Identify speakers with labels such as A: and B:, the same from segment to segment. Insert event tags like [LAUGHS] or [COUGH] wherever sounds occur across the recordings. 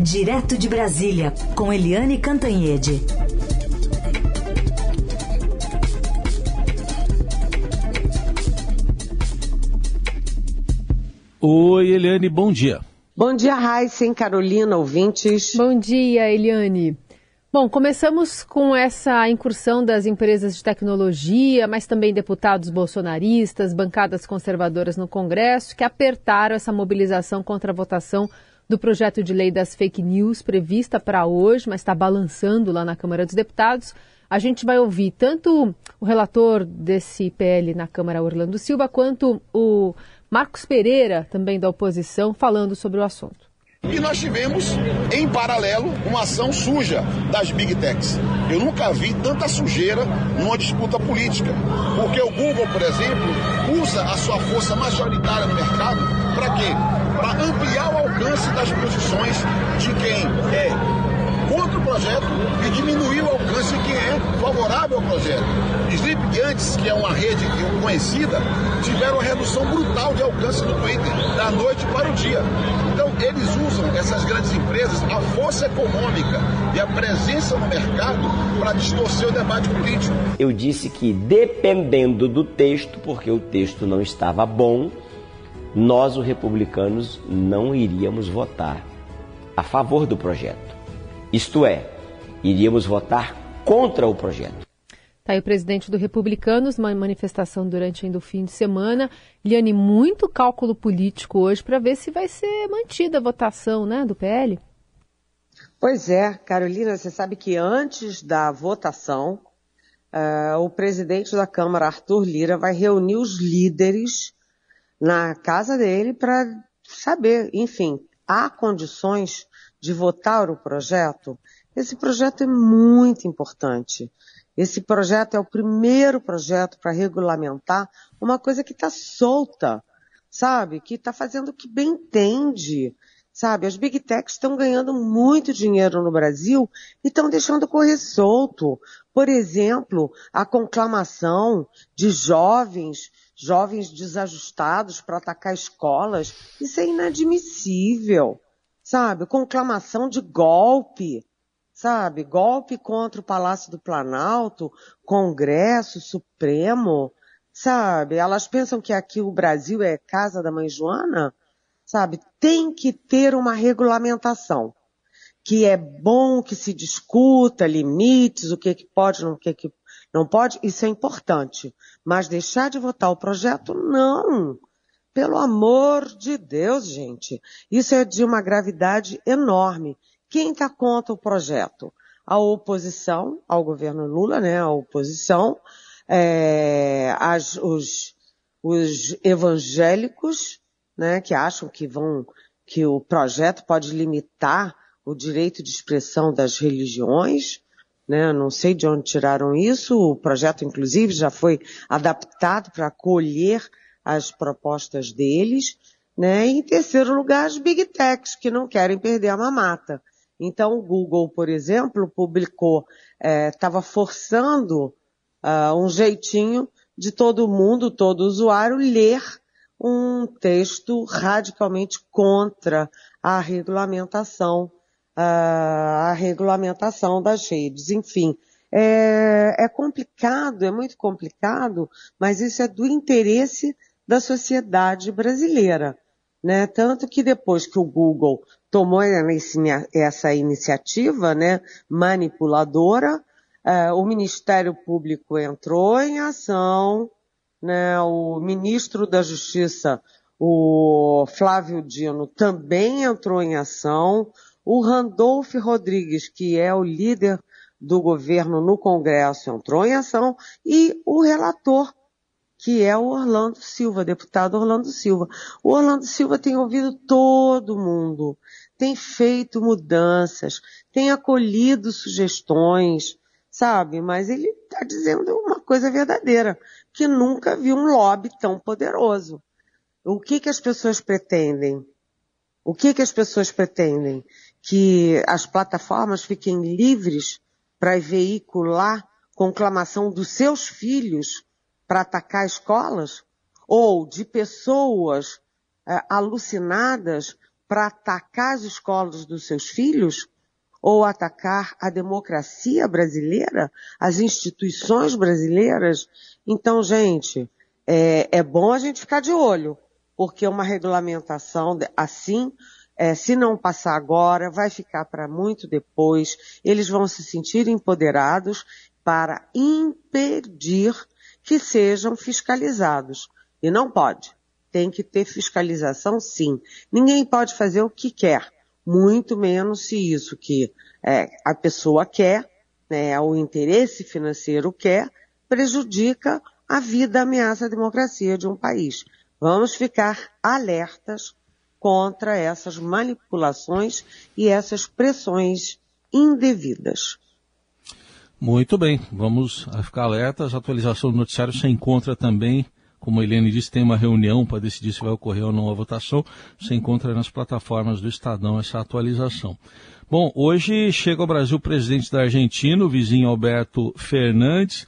A: Direto de Brasília, com Eliane Cantanhede.
B: Oi, Eliane, bom dia.
C: Bom dia, Raíssen, Carolina, ouvintes.
D: Bom dia, Eliane. Bom, começamos com essa incursão das empresas de tecnologia, mas também deputados bolsonaristas, bancadas conservadoras no Congresso, que apertaram essa mobilização contra a votação do projeto de lei das fake news prevista para hoje, mas está balançando lá na Câmara dos Deputados. A gente vai ouvir tanto o relator desse PL na Câmara, Orlando Silva, quanto o Marcos Pereira, também da oposição, falando sobre o assunto.
E: E nós tivemos, em paralelo, uma ação suja das Big Techs. Eu nunca vi tanta sujeira numa disputa política. Porque o Google, por exemplo, usa a sua força majoritária no mercado para quê? Para ampliar o alcance das posições de quem é contra o projeto e diminuir o alcance de quem é favorável ao projeto. Sleep Giants, que é uma rede conhecida, tiveram uma redução brutal de alcance no Twitter, da noite para o dia. Então, eles usam, essas grandes empresas, a força econômica e a presença no mercado para distorcer o debate político.
F: Eu disse que, dependendo do texto, porque o texto não estava bom, nós, os republicanos, não iríamos votar a favor do projeto. Isto é, iríamos votar contra o projeto.
D: Está aí o presidente do Republicanos, uma manifestação durante ainda o fim de semana. Liane, muito cálculo político hoje para ver se vai ser mantida a votação né, do PL.
C: Pois é, Carolina, você sabe que antes da votação, uh, o presidente da Câmara, Arthur Lira, vai reunir os líderes na casa dele para saber, enfim, há condições de votar o projeto? Esse projeto é muito importante. Esse projeto é o primeiro projeto para regulamentar uma coisa que está solta, sabe? Que está fazendo o que bem entende. Sabe, as big techs estão ganhando muito dinheiro no Brasil e estão deixando correr solto. Por exemplo, a conclamação de jovens, jovens desajustados para atacar escolas, isso é inadmissível sabe? Conclamação de golpe, sabe? Golpe contra o Palácio do Planalto, Congresso Supremo, sabe? Elas pensam que aqui o Brasil é casa da mãe Joana, sabe? Tem que ter uma regulamentação. Que é bom que se discuta limites, o que, que pode, o que, que não pode, isso é importante. Mas deixar de votar o projeto, não. Pelo amor de Deus, gente. Isso é de uma gravidade enorme. Quem está contra o projeto? A oposição ao governo Lula, né? A oposição, é, as, os, os evangélicos, né? Que acham que vão, que o projeto pode limitar o direito de expressão das religiões, né? Não sei de onde tiraram isso. O projeto, inclusive, já foi adaptado para acolher as propostas deles, né? E, em terceiro lugar, as big techs, que não querem perder a mamata. Então, o Google, por exemplo, publicou, estava é, forçando uh, um jeitinho de todo mundo, todo usuário, ler um texto radicalmente contra a regulamentação, uh, a regulamentação das redes. Enfim, é, é complicado, é muito complicado, mas isso é do interesse da sociedade brasileira. Né? Tanto que depois que o Google tomou essa iniciativa né, manipuladora, uh, o Ministério Público entrou em ação, né, o ministro da Justiça, o Flávio Dino, também entrou em ação, o Randolph Rodrigues, que é o líder do governo no Congresso, entrou em ação, e o relator que é o Orlando Silva, deputado Orlando Silva. O Orlando Silva tem ouvido todo mundo, tem feito mudanças, tem acolhido sugestões, sabe? Mas ele está dizendo uma coisa verdadeira, que nunca viu um lobby tão poderoso. O que que as pessoas pretendem? O que que as pessoas pretendem? Que as plataformas fiquem livres para veicular conclamação dos seus filhos para atacar escolas? Ou de pessoas é, alucinadas para atacar as escolas dos seus filhos? Ou atacar a democracia brasileira, as instituições brasileiras? Então, gente, é, é bom a gente ficar de olho, porque uma regulamentação assim, é, se não passar agora, vai ficar para muito depois. Eles vão se sentir empoderados para impedir que sejam fiscalizados. E não pode. Tem que ter fiscalização sim. Ninguém pode fazer o que quer, muito menos se isso que é, a pessoa quer, né, o interesse financeiro quer, prejudica a vida, ameaça a democracia de um país. Vamos ficar alertas contra essas manipulações e essas pressões indevidas.
B: Muito bem, vamos ficar alertas. A atualização do noticiário você encontra também, como a Helene disse, tem uma reunião para decidir se vai ocorrer ou não a votação. Você encontra nas plataformas do Estadão essa atualização. Bom, hoje chega ao Brasil o presidente da Argentina, o vizinho Alberto Fernandes.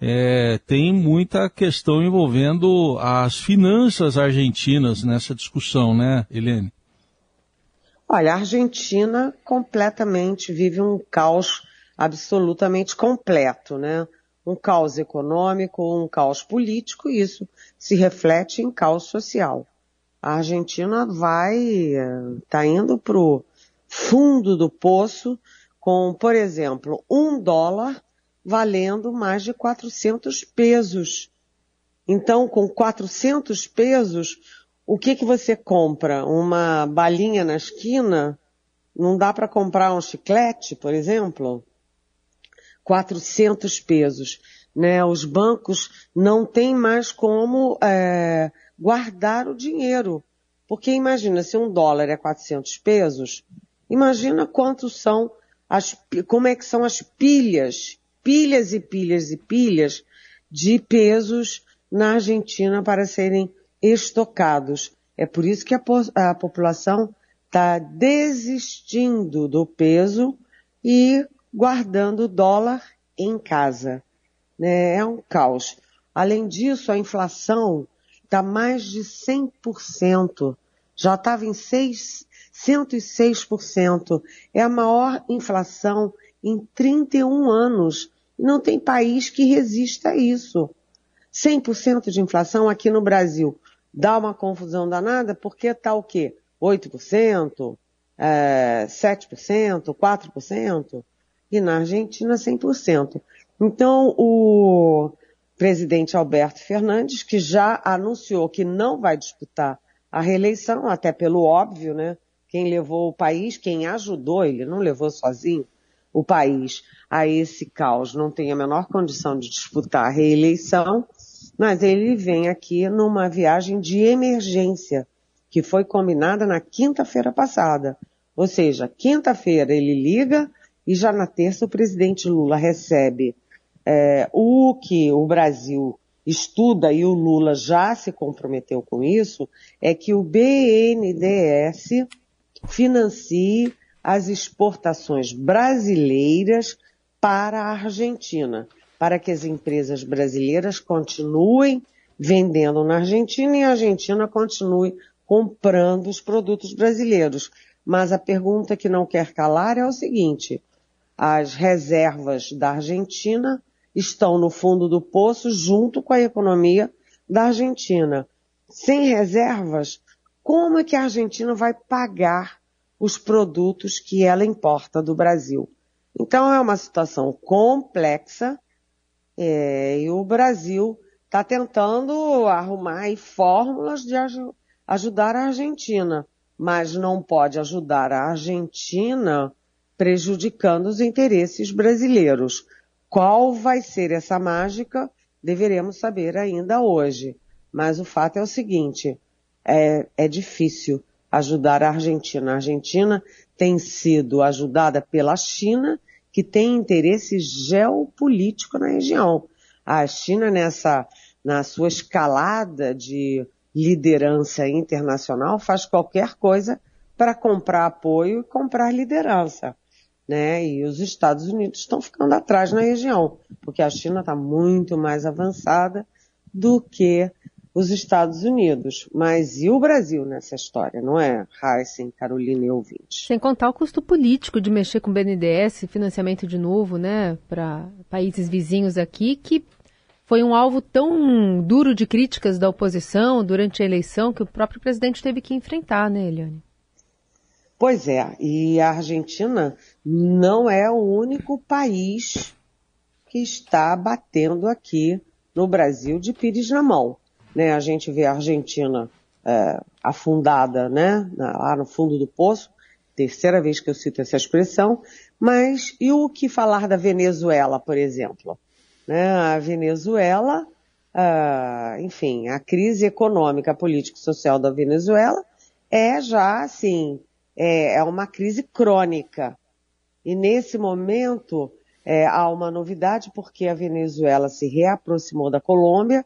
B: É, tem muita questão envolvendo as finanças argentinas nessa discussão, né, Helene?
C: Olha, a Argentina completamente vive um caos absolutamente completo, né? Um caos econômico, um caos político, e isso se reflete em caos social. A Argentina vai, está indo para o fundo do poço com, por exemplo, um dólar valendo mais de 400 pesos. Então, com 400 pesos, o que que você compra? Uma balinha na esquina? Não dá para comprar um chiclete, por exemplo? 400 pesos. Né? Os bancos não têm mais como é, guardar o dinheiro. Porque imagina, se um dólar é 400 pesos, imagina quantos são as, como é que são as pilhas, pilhas e pilhas e pilhas de pesos na Argentina para serem estocados. É por isso que a, a população está desistindo do peso e guardando dólar em casa. Né? É um caos. Além disso, a inflação está mais de 100%. Já estava em 6, 106%. É a maior inflação em 31 anos. Não tem país que resista a isso. 100% de inflação aqui no Brasil dá uma confusão danada porque está o quê? 8%, é, 7%, 4%? E na Argentina 100%. Então, o presidente Alberto Fernandes, que já anunciou que não vai disputar a reeleição, até pelo óbvio, né? Quem levou o país, quem ajudou, ele não levou sozinho o país a esse caos, não tem a menor condição de disputar a reeleição, mas ele vem aqui numa viagem de emergência, que foi combinada na quinta-feira passada. Ou seja, quinta-feira ele liga e já na terça o presidente Lula recebe é, o que o Brasil estuda e o Lula já se comprometeu com isso, é que o BNDES financie as exportações brasileiras para a Argentina, para que as empresas brasileiras continuem vendendo na Argentina e a Argentina continue comprando os produtos brasileiros. Mas a pergunta que não quer calar é o seguinte, as reservas da Argentina estão no fundo do poço junto com a economia da Argentina. Sem reservas, como é que a Argentina vai pagar os produtos que ela importa do Brasil? Então é uma situação complexa é, e o Brasil está tentando arrumar fórmulas de aj ajudar a Argentina, mas não pode ajudar a Argentina prejudicando os interesses brasileiros. Qual vai ser essa mágica? Deveremos saber ainda hoje. Mas o fato é o seguinte, é, é difícil ajudar a Argentina. A Argentina tem sido ajudada pela China, que tem interesse geopolítico na região. A China nessa, na sua escalada de liderança internacional faz qualquer coisa para comprar apoio e comprar liderança né? E os Estados Unidos estão ficando atrás na região, porque a China está muito mais avançada do que os Estados Unidos. Mas e o Brasil nessa história, não é, Heisen, Carolina e ouvinte?
D: Sem contar o custo político de mexer com o BNDES, financiamento de novo, né, para países vizinhos aqui, que foi um alvo tão duro de críticas da oposição durante a eleição que o próprio presidente teve que enfrentar, né, Eliane?
C: Pois é, e a Argentina não é o único país que está batendo aqui no Brasil de pires na mão. Né? A gente vê a Argentina é, afundada né? lá no fundo do poço, terceira vez que eu cito essa expressão, mas e o que falar da Venezuela, por exemplo? Né? A Venezuela, ah, enfim, a crise econômica, política e social da Venezuela é já, assim, é, é uma crise crônica. E nesse momento é, há uma novidade porque a Venezuela se reaproximou da Colômbia.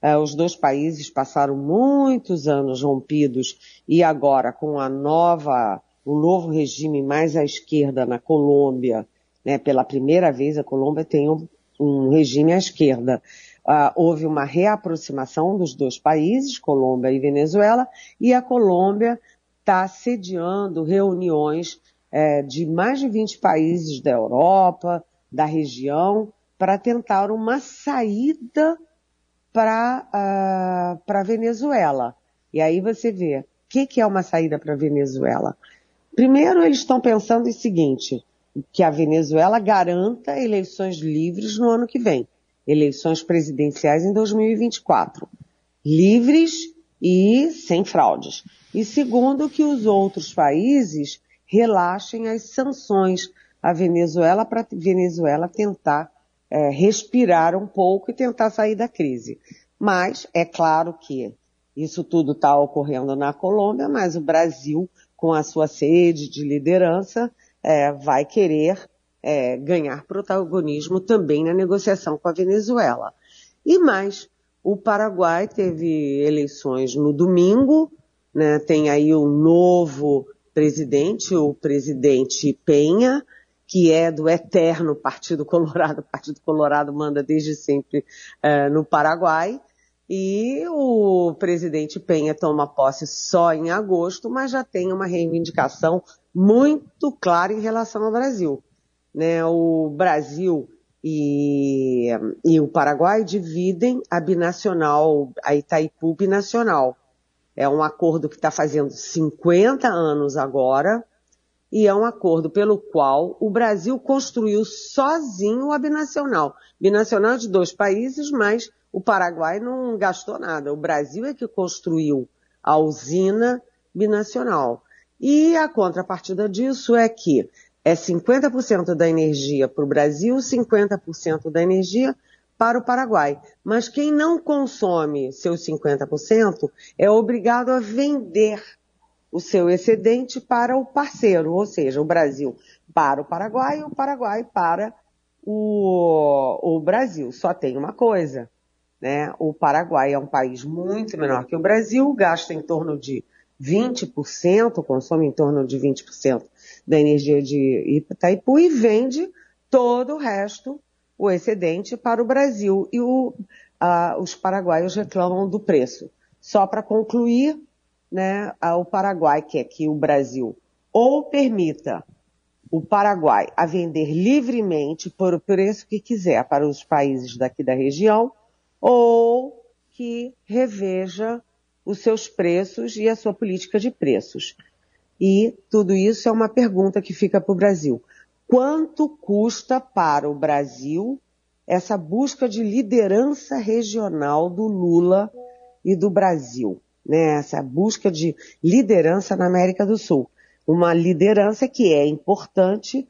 C: É, os dois países passaram muitos anos rompidos e agora com a nova, o novo regime mais à esquerda na Colômbia, né, pela primeira vez a Colômbia tem um, um regime à esquerda. Uh, houve uma reaproximação dos dois países, Colômbia e Venezuela, e a Colômbia está sediando reuniões é, de mais de 20 países da Europa, da região, para tentar uma saída para uh, para Venezuela. E aí você vê, o que, que é uma saída para Venezuela? Primeiro, eles estão pensando em seguinte, que a Venezuela garanta eleições livres no ano que vem. Eleições presidenciais em 2024. Livres e sem fraudes. E segundo, que os outros países relaxem as sanções à Venezuela para a Venezuela tentar é, respirar um pouco e tentar sair da crise. Mas é claro que isso tudo está ocorrendo na Colômbia, mas o Brasil, com a sua sede de liderança, é, vai querer é, ganhar protagonismo também na negociação com a Venezuela. E mais, o Paraguai teve eleições no domingo, né, tem aí um novo presidente, o presidente Penha, que é do eterno Partido Colorado. [LAUGHS] O Partido Colorado manda desde sempre uh, no Paraguai. E o presidente Penha toma posse só em agosto, mas já tem uma reivindicação muito clara em relação ao Brasil. Né? O Brasil e, e o Paraguai dividem a binacional, a Itaipu binacional. É um acordo que está fazendo 50 anos agora, e é um acordo pelo qual o Brasil construiu sozinho a binacional. Binacional de dois países, mas o Paraguai não gastou nada. O Brasil é que construiu a usina binacional. E a contrapartida disso é que é 50% da energia para o Brasil, 50% da energia para o Paraguai. Mas quem não consome seus 50% é obrigado a vender o seu excedente para o parceiro, ou seja, o Brasil para o Paraguai e o Paraguai para o, o Brasil. Só tem uma coisa, né? O Paraguai é um país muito menor que o Brasil, gasta em torno de 20%, consome em torno de 20% da energia de Itaipu e vende todo o resto, o excedente, para o Brasil. E o, os paraguaios reclamam do preço. Só para concluir, né, o Paraguai quer que o Brasil ou permita o Paraguai a vender livremente por o preço que quiser para os países daqui da região, ou que reveja os seus preços e a sua política de preços. E tudo isso é uma pergunta que fica para o Brasil. Quanto custa para o Brasil essa busca de liderança regional do Lula e do Brasil? Né? Essa busca de liderança na América do Sul. Uma liderança que é importante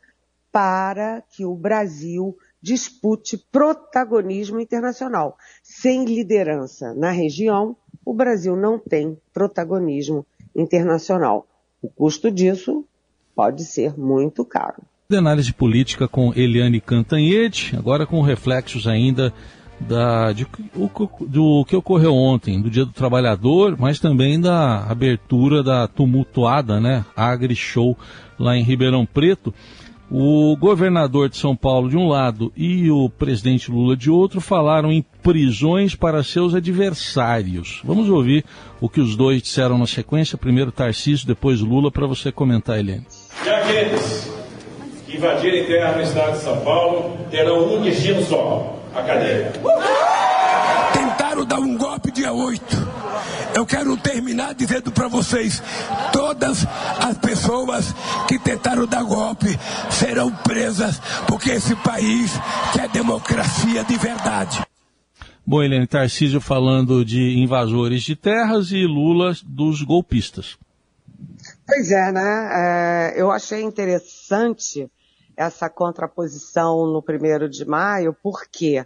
C: para que o Brasil dispute protagonismo internacional. Sem liderança na região, o Brasil não tem protagonismo internacional. O custo disso pode ser muito caro.
B: De análise política com Eliane Cantanhede, agora com reflexos ainda da, de, o, do que ocorreu ontem, do Dia do Trabalhador, mas também da abertura da tumultuada, né, Agri Show lá em Ribeirão Preto. O governador de São Paulo de um lado e o presidente Lula de outro falaram em prisões para seus adversários. Vamos ouvir o que os dois disseram na sequência. Primeiro Tarcísio, depois Lula, para você comentar, Helene.
G: E aqueles que invadirem terra no estado de São Paulo terão um destino só, a cadeia.
H: Tentaram dar um golpe dia 8 eu quero terminar dizendo para vocês: todas as pessoas que tentaram dar golpe serão presas, porque esse país quer democracia de verdade.
B: Bom, Helene Tarcísio falando de invasores de terras e Lula dos golpistas.
C: Pois é, né? É, eu achei interessante essa contraposição no primeiro de maio, por quê?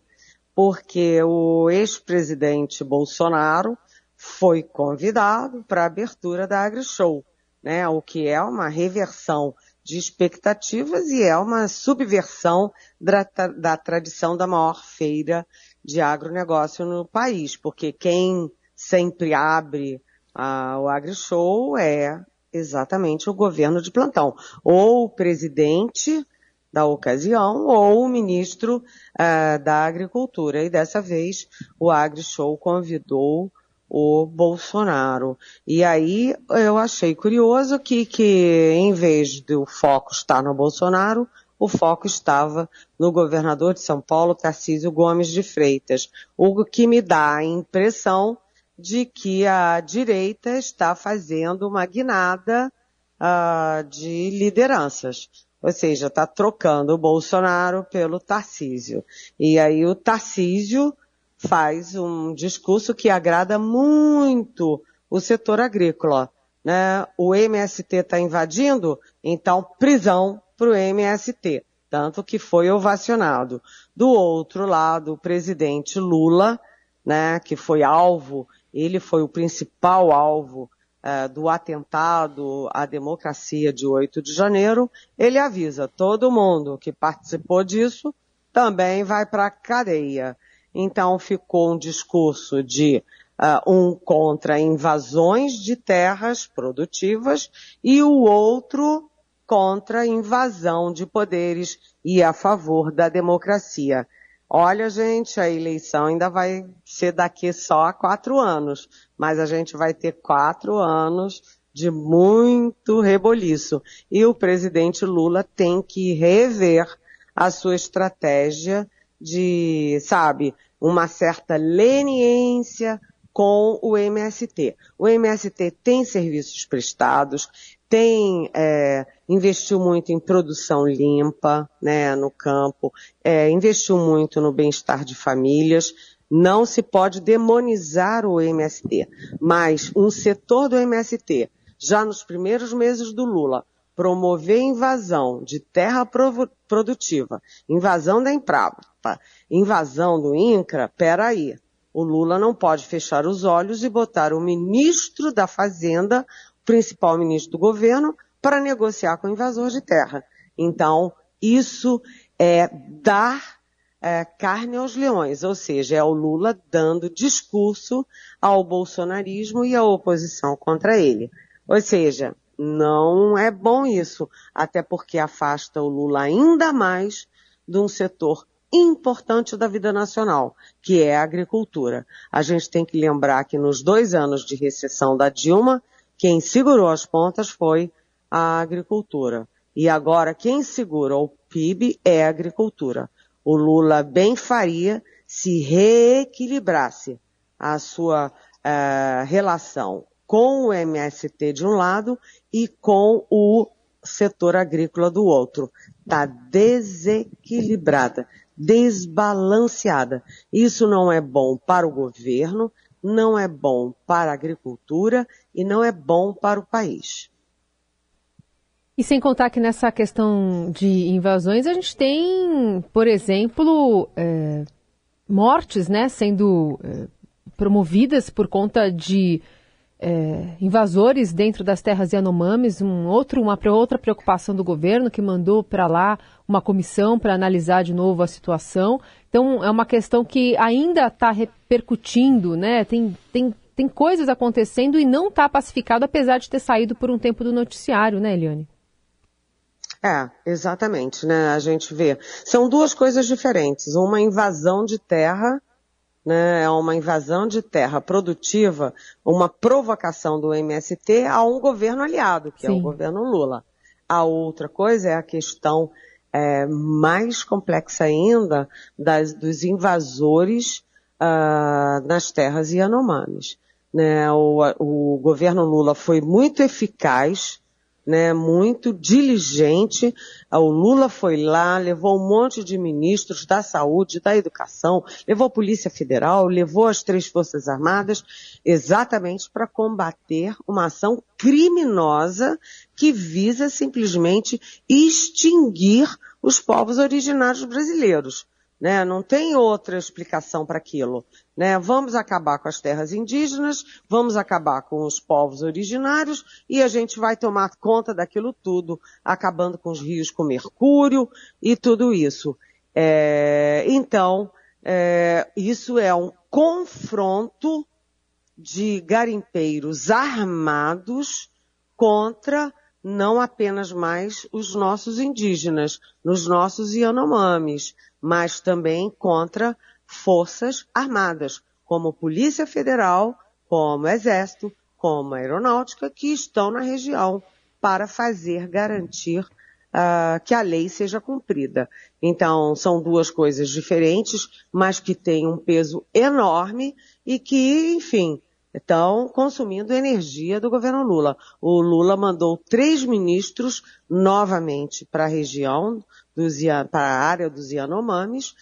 C: Porque o ex-presidente Bolsonaro foi convidado para a abertura da AgriShow, né? O que é uma reversão de expectativas e é uma subversão da, da tradição da maior feira de agronegócio no país, porque quem sempre abre o AgriShow é exatamente o governo de plantão, ou o presidente da ocasião, ou o ministro uh, da Agricultura. E dessa vez o AgriShow convidou o Bolsonaro. E aí eu achei curioso que, que em vez do foco estar no Bolsonaro, o foco estava no governador de São Paulo, Tarcísio Gomes de Freitas, o que me dá a impressão de que a direita está fazendo uma guinada uh, de lideranças. Ou seja, está trocando o Bolsonaro pelo Tarcísio. E aí o Tarcísio faz um discurso que agrada muito o setor agrícola. Né? O MST está invadindo, então prisão para o MST, tanto que foi ovacionado. Do outro lado, o presidente Lula, né, que foi alvo, ele foi o principal alvo uh, do atentado à democracia de 8 de janeiro, ele avisa todo mundo que participou disso também vai para a cadeia. Então ficou um discurso de uh, um contra invasões de terras produtivas e o outro contra invasão de poderes e a favor da democracia. Olha, gente, a eleição ainda vai ser daqui só a quatro anos, mas a gente vai ter quatro anos de muito reboliço. E o presidente Lula tem que rever a sua estratégia de, sabe, uma certa leniência com o MST. O MST tem serviços prestados, tem é, investiu muito em produção limpa, né, no campo, é, investiu muito no bem-estar de famílias. Não se pode demonizar o MST, mas um setor do MST, já nos primeiros meses do Lula, promover invasão de terra produtiva, invasão da Embrapa, invasão do INCRA, peraí. O Lula não pode fechar os olhos e botar o ministro da Fazenda, o principal ministro do governo, para negociar com o invasor de terra. Então, isso é dar é, carne aos leões, ou seja, é o Lula dando discurso ao bolsonarismo e à oposição contra ele. Ou seja, não é bom isso, até porque afasta o Lula ainda mais de um setor importante da vida nacional, que é a agricultura. A gente tem que lembrar que nos dois anos de recessão da Dilma, quem segurou as pontas foi a agricultura. E agora quem segura o PIB é a agricultura. O Lula bem faria se reequilibrasse a sua uh, relação com o MST de um lado e com o setor agrícola do outro. Está desequilibrada, desbalanceada. Isso não é bom para o governo, não é bom para a agricultura e não é bom para o país.
D: E sem contar que nessa questão de invasões, a gente tem, por exemplo, é, mortes né, sendo é, promovidas por conta de é, invasores dentro das terras Yanomamis, um outro, uma outra preocupação do governo que mandou para lá uma comissão para analisar de novo a situação. Então é uma questão que ainda está repercutindo, né? Tem, tem, tem coisas acontecendo e não está pacificado, apesar de ter saído por um tempo do noticiário, né, Eliane?
C: É, exatamente, né? A gente vê. São duas coisas diferentes. Uma invasão de terra, né? É uma invasão de terra produtiva, uma provocação do MST a um governo aliado, que Sim. é o governo Lula. A outra coisa é a questão é, mais complexa ainda das, dos invasores uh, nas terras Yanomamis. Né? O, o governo Lula foi muito eficaz né, muito diligente. O Lula foi lá, levou um monte de ministros da saúde, da educação, levou a Polícia Federal, levou as três Forças Armadas, exatamente para combater uma ação criminosa que visa simplesmente extinguir os povos originários brasileiros. Né? Não tem outra explicação para aquilo. Né? Vamos acabar com as terras indígenas, vamos acabar com os povos originários e a gente vai tomar conta daquilo tudo, acabando com os rios com mercúrio e tudo isso. É, então, é, isso é um confronto de garimpeiros armados contra não apenas mais os nossos indígenas, nos nossos Yanomamis, mas também contra forças armadas, como Polícia Federal, como Exército, como Aeronáutica, que estão na região para fazer garantir uh, que a lei seja cumprida. Então, são duas coisas diferentes, mas que têm um peso enorme e que, enfim, estão consumindo energia do governo Lula. O Lula mandou três ministros novamente para a região, para a área dos Yanomamis,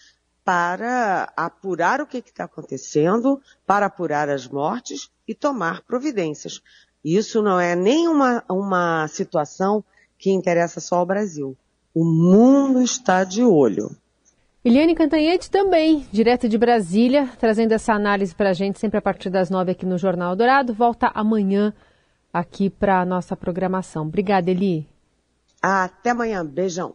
C: para apurar o que está acontecendo, para apurar as mortes e tomar providências. Isso não é nem uma, uma situação que interessa só ao Brasil. O mundo está de olho.
D: Eliane Cantanhete também, direto de Brasília, trazendo essa análise para a gente, sempre a partir das nove aqui no Jornal Dourado. Volta amanhã aqui para a nossa programação. Obrigada, Eli.
C: Até amanhã. Beijão.